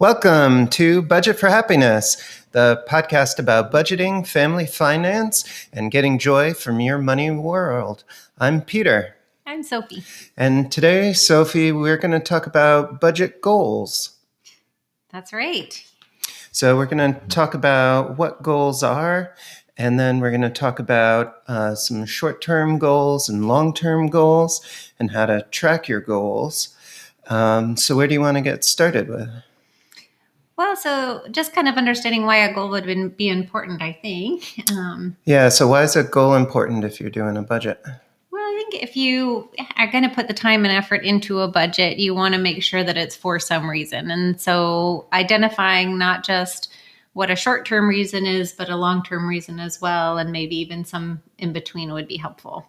Welcome to Budget for Happiness, the podcast about budgeting, family finance, and getting joy from your money world. I'm Peter. I'm Sophie. And today, Sophie, we're going to talk about budget goals. That's right. So, we're going to talk about what goals are, and then we're going to talk about uh, some short term goals and long term goals and how to track your goals. Um, so, where do you want to get started with? Well, so just kind of understanding why a goal would be important, I think. Um, yeah. So, why is a goal important if you're doing a budget? Well, I think if you are going to put the time and effort into a budget, you want to make sure that it's for some reason. And so, identifying not just what a short term reason is, but a long term reason as well, and maybe even some in between would be helpful.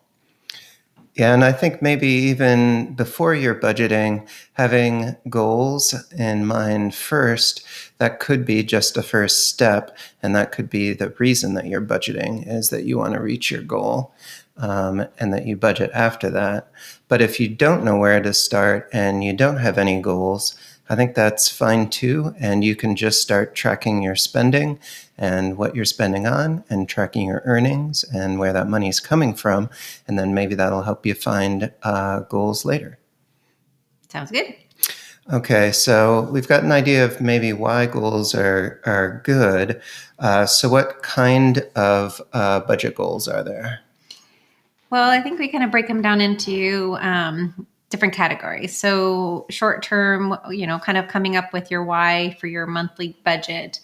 Yeah, and I think maybe even before you're budgeting, having goals in mind first, that could be just a first step. And that could be the reason that you're budgeting is that you want to reach your goal um, and that you budget after that. But if you don't know where to start and you don't have any goals, I think that's fine too. And you can just start tracking your spending and what you're spending on and tracking your earnings and where that money is coming from. And then maybe that'll help you find uh, goals later. Sounds good. Okay, so we've got an idea of maybe why goals are, are good. Uh, so, what kind of uh, budget goals are there? Well, I think we kind of break them down into um, different categories. So short term, you know, kind of coming up with your why for your monthly budget.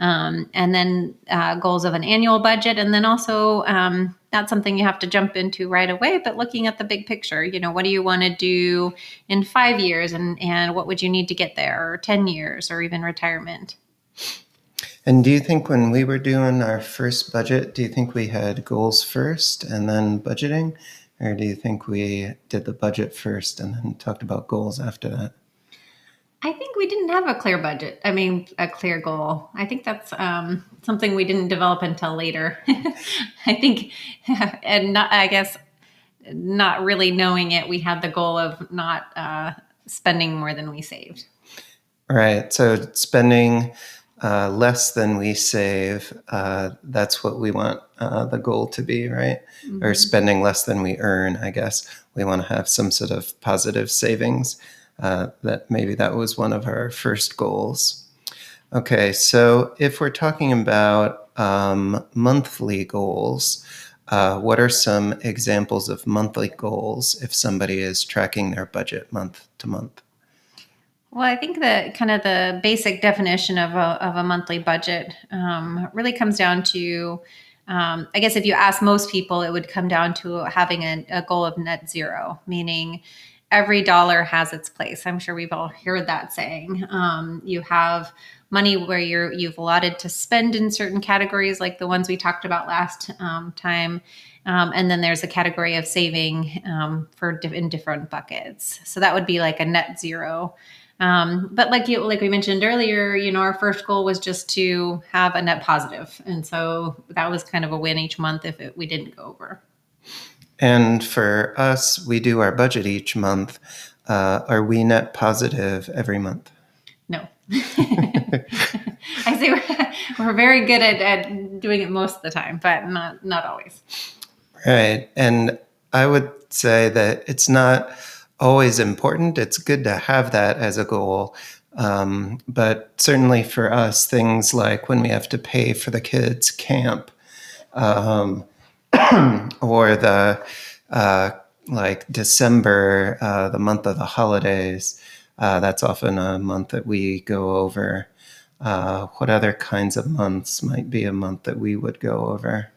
Um, and then uh, goals of an annual budget, and then also um, not something you have to jump into right away, but looking at the big picture. You know, what do you want to do in five years, and and what would you need to get there, or ten years, or even retirement? And do you think when we were doing our first budget, do you think we had goals first and then budgeting? Or do you think we did the budget first and then talked about goals after that? I think we didn't have a clear budget. I mean, a clear goal. I think that's um, something we didn't develop until later. I think, and not, I guess, not really knowing it, we had the goal of not uh, spending more than we saved. Right. So spending uh, less than we save, uh, that's what we want uh, the goal to be, right? Mm-hmm. Or spending less than we earn, I guess. We want to have some sort of positive savings. Uh, that maybe that was one of our first goals. Okay, so if we're talking about um, monthly goals, uh, what are some examples of monthly goals if somebody is tracking their budget month to month? Well, I think that kind of the basic definition of a, of a monthly budget um, really comes down to, um, I guess, if you ask most people, it would come down to having a, a, goal of net zero, meaning every dollar has its place. I'm sure we've all heard that saying. Um, you have money where you're you've allotted to spend in certain categories, like the ones we talked about last um, time. Um, and then there's a category of saving um, for in different buckets. So that would be like a net zero. Um, but like you, like we mentioned earlier, you know, our first goal was just to have a net positive, and so that was kind of a win each month if it, we didn't go over. And for us, we do our budget each month. Uh, are we net positive every month? No. I say we're, we're very good at, at doing it most of the time, but not not always. Right, and I would say that it's not always important. It's good to have that as a goal. Um, but certainly for us, things like when we have to pay for the kids' camp um, or the uh, like December, uh, the month of the holidays, uh, that's often a month that we go over. Uh, what other kinds of months might be a month that we would go over?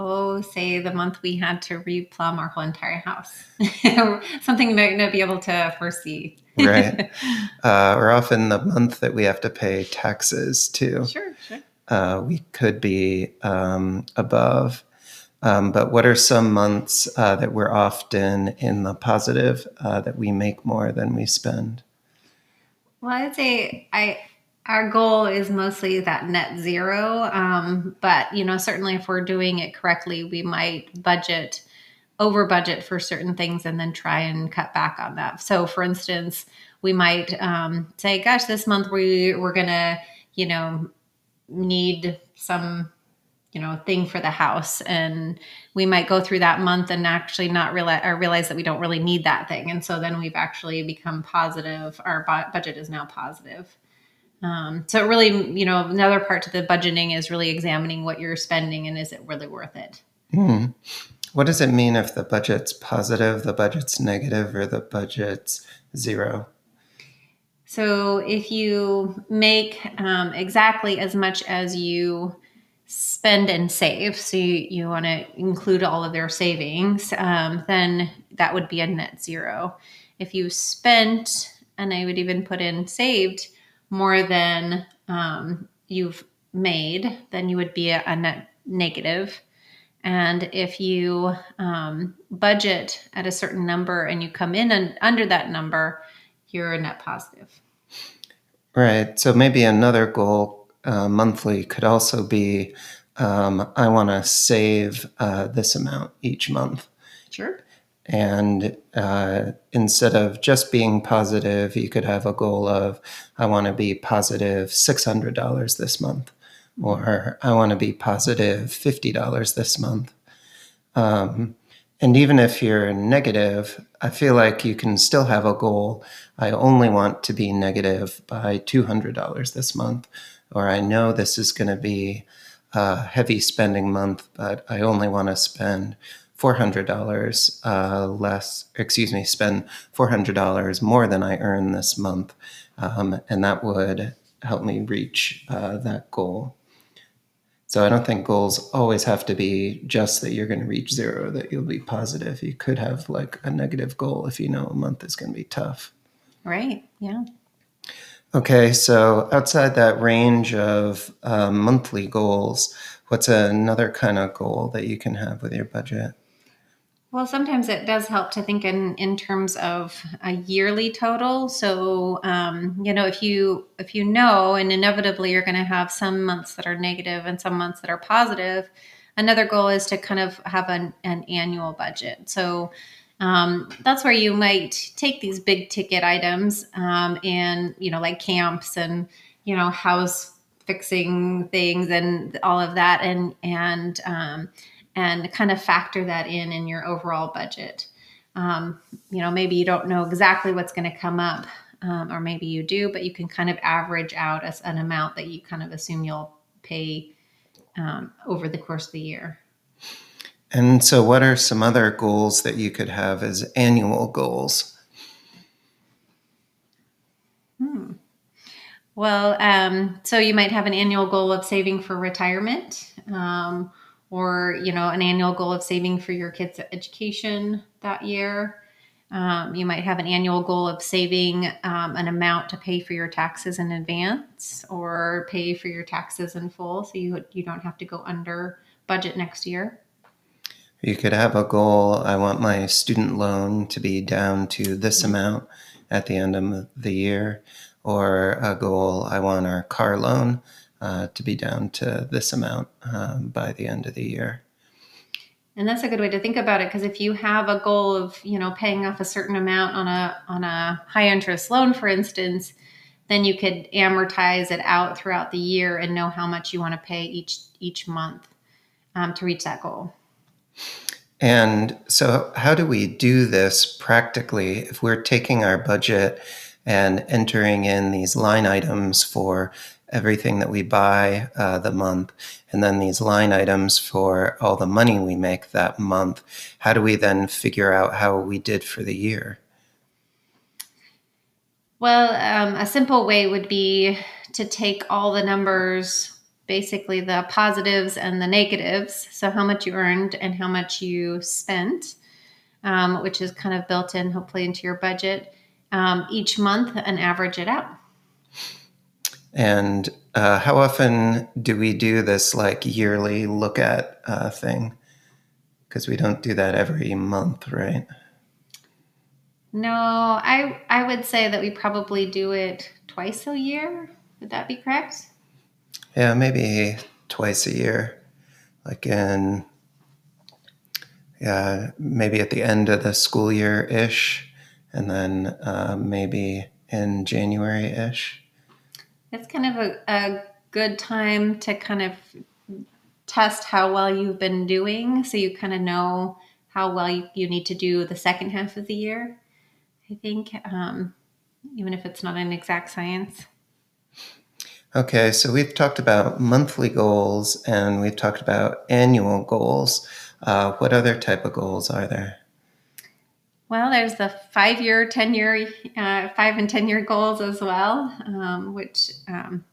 Oh, say the month we had to replumb our whole entire house. Something we might not be able to foresee. right. Uh, or often the month that we have to pay taxes too. Sure, sure. Uh, we could be um, above. Um, but what are some months uh, that we're often in the positive uh, that we make more than we spend? Well, I'd say I our goal is mostly that net zero um, but you know certainly if we're doing it correctly we might budget over budget for certain things and then try and cut back on that. So, for instance, we might um, say, "Gosh, this month we we're gonna, you know, need some." you know thing for the house and we might go through that month and actually not realize or realize that we don't really need that thing and so then we've actually become positive our budget is now positive um, so really you know another part to the budgeting is really examining what you're spending and is it really worth it mm. What does it mean if the budget's positive, the budget's negative, or the budget's zero? So if you make um, exactly as much as you spend and save, so you, you want to include all of their savings, um, then that would be a net zero. If you spent, and I would even put in saved more than um, you've made, then you would be a, a net negative. And if you um, budget at a certain number and you come in and under that number, you're a net positive. Right. So maybe another goal uh, monthly could also be um, I want to save uh, this amount each month. Sure. And uh, instead of just being positive, you could have a goal of I want to be positive $600 this month or I want to be positive $50 this month. Um, and even if you're negative, I feel like you can still have a goal. I only want to be negative by $200 this month, or I know this is going to be a heavy spending month, but I only want to spend $400 uh, less, excuse me, spend $400 more than I earn this month. Um, and that would help me reach uh, that goal. So I don't think goals always have to be just that you're going to reach zero, that you'll be positive. You could have like a negative goal if you know a month is going to be tough. Right. Yeah. Okay. So outside that range of um, monthly goals, what's another kind of goal that you can have with your budget? Well, sometimes it does help to think in in terms of a yearly total. So, um, you know, if you if you know, and inevitably you're going to have some months that are negative and some months that are positive. Another goal is to kind of have an, an annual budget. So um, that's where you might take these big ticket items um, and you know, like camps and you know, house fixing things and all of that, and and um, and kind of factor that in in your overall budget. Um, you know, maybe you don't know exactly what's going to come up, um, or maybe you do, but you can kind of average out as an amount that you kind of assume you'll pay um, over the course of the year. And so, what are some other goals that you could have as annual goals? Hmm. Well, um, so you might have an annual goal of saving for retirement. Um, or you know an annual goal of saving for your kids education that year um, you might have an annual goal of saving um, an amount to pay for your taxes in advance or pay for your taxes in full so you, you don't have to go under budget next year you could have a goal i want my student loan to be down to this mm-hmm. amount at the end of the year or a goal i want our car loan uh, to be down to this amount um, by the end of the year. And that's a good way to think about it because if you have a goal of you know paying off a certain amount on a on a high interest loan, for instance, then you could amortize it out throughout the year and know how much you want to pay each each month um, to reach that goal. And so, how do we do this practically if we're taking our budget and entering in these line items for everything that we buy uh, the month, and then these line items for all the money we make that month. How do we then figure out how we did for the year? Well, um, a simple way would be to take all the numbers, basically the positives and the negatives, so how much you earned and how much you spent, um, which is kind of built in hopefully into your budget um, each month and average it out. And uh, how often do we do this like yearly look at uh, thing? Because we don't do that every month, right? No, I I would say that we probably do it twice a year. Would that be correct? Yeah, maybe twice a year. Like in yeah, maybe at the end of the school year ish, and then uh, maybe in January ish. It's kind of a, a good time to kind of test how well you've been doing so you kind of know how well you, you need to do the second half of the year. I think, um, even if it's not an exact science. Okay, so we've talked about monthly goals and we've talked about annual goals. Uh, what other type of goals are there? Well, there's the five year, 10 year, uh, five and 10 year goals as well, um, which, um,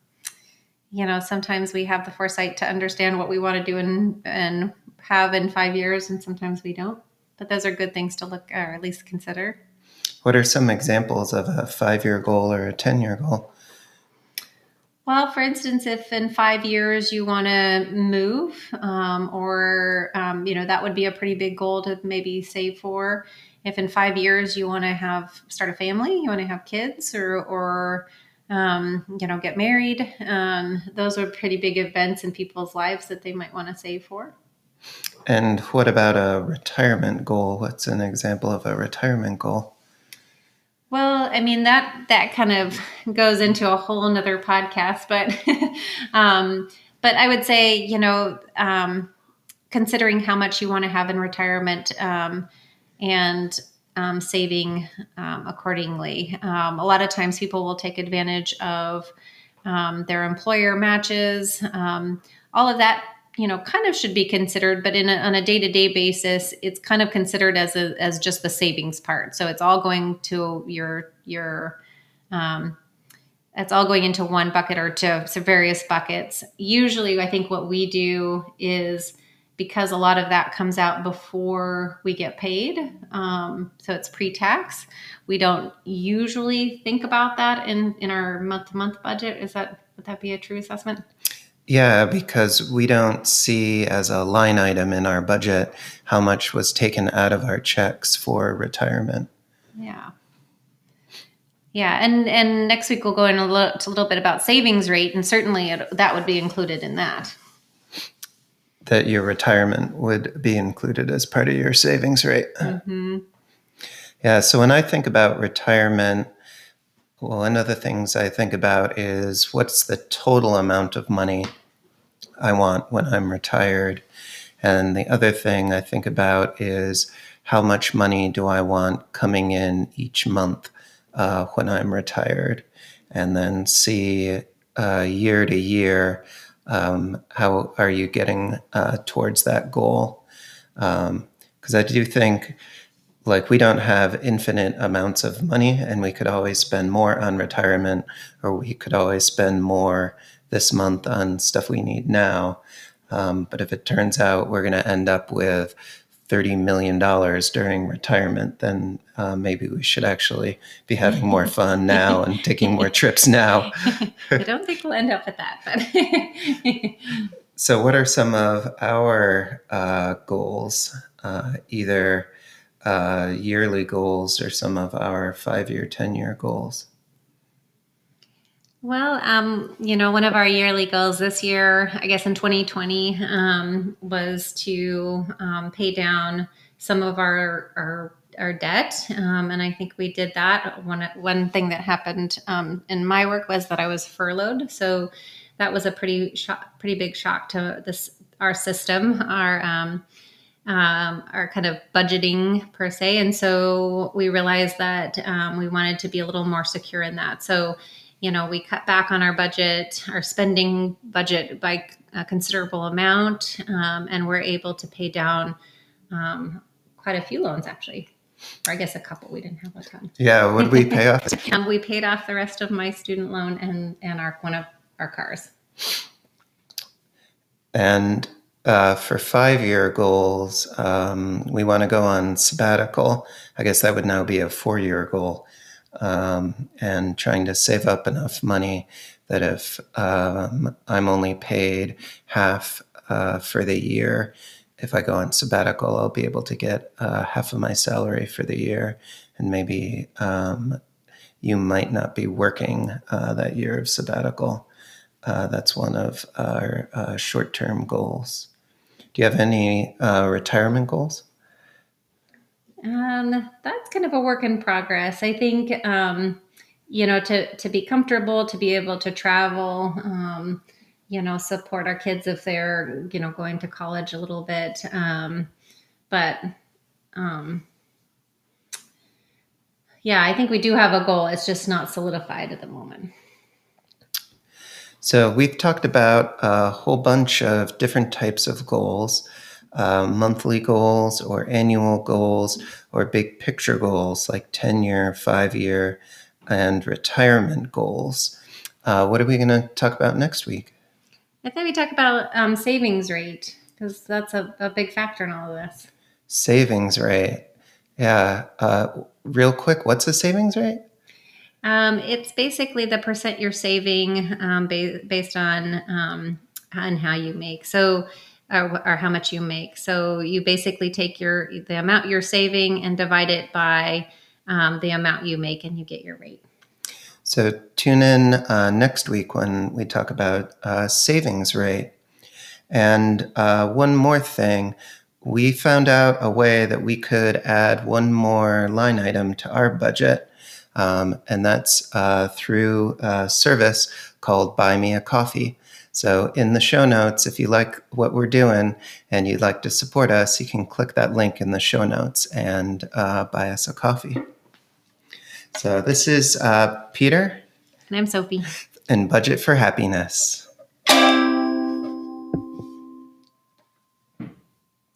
you know, sometimes we have the foresight to understand what we want to do and, and have in five years, and sometimes we don't. But those are good things to look or at least consider. What are some examples of a five year goal or a 10 year goal? Well, for instance, if in five years you want to move, um, or um, you know that would be a pretty big goal to maybe save for. If in five years you want to have start a family, you want to have kids, or or um, you know get married, um, those are pretty big events in people's lives that they might want to save for. And what about a retirement goal? What's an example of a retirement goal? Well, I mean that that kind of goes into a whole nother podcast, but um, but I would say you know um, considering how much you want to have in retirement um, and um, saving um, accordingly. Um, a lot of times, people will take advantage of their employer matches. all of that you know kind of should be considered but in a, on a day-to-day basis it's kind of considered as a, as just the savings part. So it's all going to your your um, it's all going into one bucket or to, to various buckets. Usually i think what we do is because a lot of that comes out before we get paid um, so it's pre-tax we don't usually think about that in in our month-to-month budget. Is that would that be a true assessment yeah, because we don't see as a line item in our budget how much was taken out of our checks for retirement. Yeah. Yeah, and and next week we'll go in a little, a little bit about savings rate, and certainly it, that would be included in that. That your retirement would be included as part of your savings rate. Mm-hmm. Yeah, so when I think about retirement, well, one of the things I think about is what's the total amount of money I want when I'm retired. And the other thing I think about is how much money do I want coming in each month uh, when I'm retired? And then see uh, year to year um, how are you getting uh, towards that goal? Because um, I do think like we don't have infinite amounts of money and we could always spend more on retirement or we could always spend more this month on stuff we need now. Um, but if it turns out we're going to end up with $30 million during retirement then uh, maybe we should actually be having more fun now and taking more trips now. I don't think we'll end up with that but so what are some of our uh, goals uh, either uh, yearly goals or some of our five year, 10 year goals? Well, um, you know, one of our yearly goals this year, I guess in 2020, um, was to um, pay down some of our our, our debt, um, and I think we did that. One one thing that happened um, in my work was that I was furloughed, so that was a pretty pretty big shock to this our system. Our um, our kind of budgeting per se. And so we realized that um, we wanted to be a little more secure in that. So, you know, we cut back on our budget, our spending budget by a considerable amount, um, and we're able to pay down um, quite a few loans actually. Or I guess a couple. We didn't have a ton. Yeah, did we pay off? um, we paid off the rest of my student loan and and our one of our cars. And uh, for five year goals, um, we want to go on sabbatical. I guess that would now be a four year goal. Um, and trying to save up enough money that if um, I'm only paid half uh, for the year, if I go on sabbatical, I'll be able to get uh, half of my salary for the year. And maybe um, you might not be working uh, that year of sabbatical. Uh, that's one of our uh, short term goals. Do you have any uh, retirement goals? Um, that's kind of a work in progress. I think, um, you know, to, to be comfortable, to be able to travel, um, you know, support our kids if they're, you know, going to college a little bit. Um, but, um, yeah, I think we do have a goal. It's just not solidified at the moment. So we've talked about a whole bunch of different types of goals. Uh, monthly goals or annual goals or big picture goals like 10 year, five year, and retirement goals. Uh, what are we going to talk about next week? I thought we talk about um, savings rate because that's a, a, big factor in all of this. Savings rate. Yeah. Uh, real quick, what's a savings rate? Um, it's basically the percent you're saving um, ba- based on um, on how you make. So or, or, how much you make. So you basically take your the amount you're saving and divide it by um, the amount you make, and you get your rate. So tune in uh, next week when we talk about uh, savings rate. And uh, one more thing, we found out a way that we could add one more line item to our budget, um, and that's uh, through a service called Buy Me a Coffee. So, in the show notes, if you like what we're doing and you'd like to support us, you can click that link in the show notes and uh, buy us a coffee. So, this is uh, Peter. And I'm Sophie. And Budget for Happiness.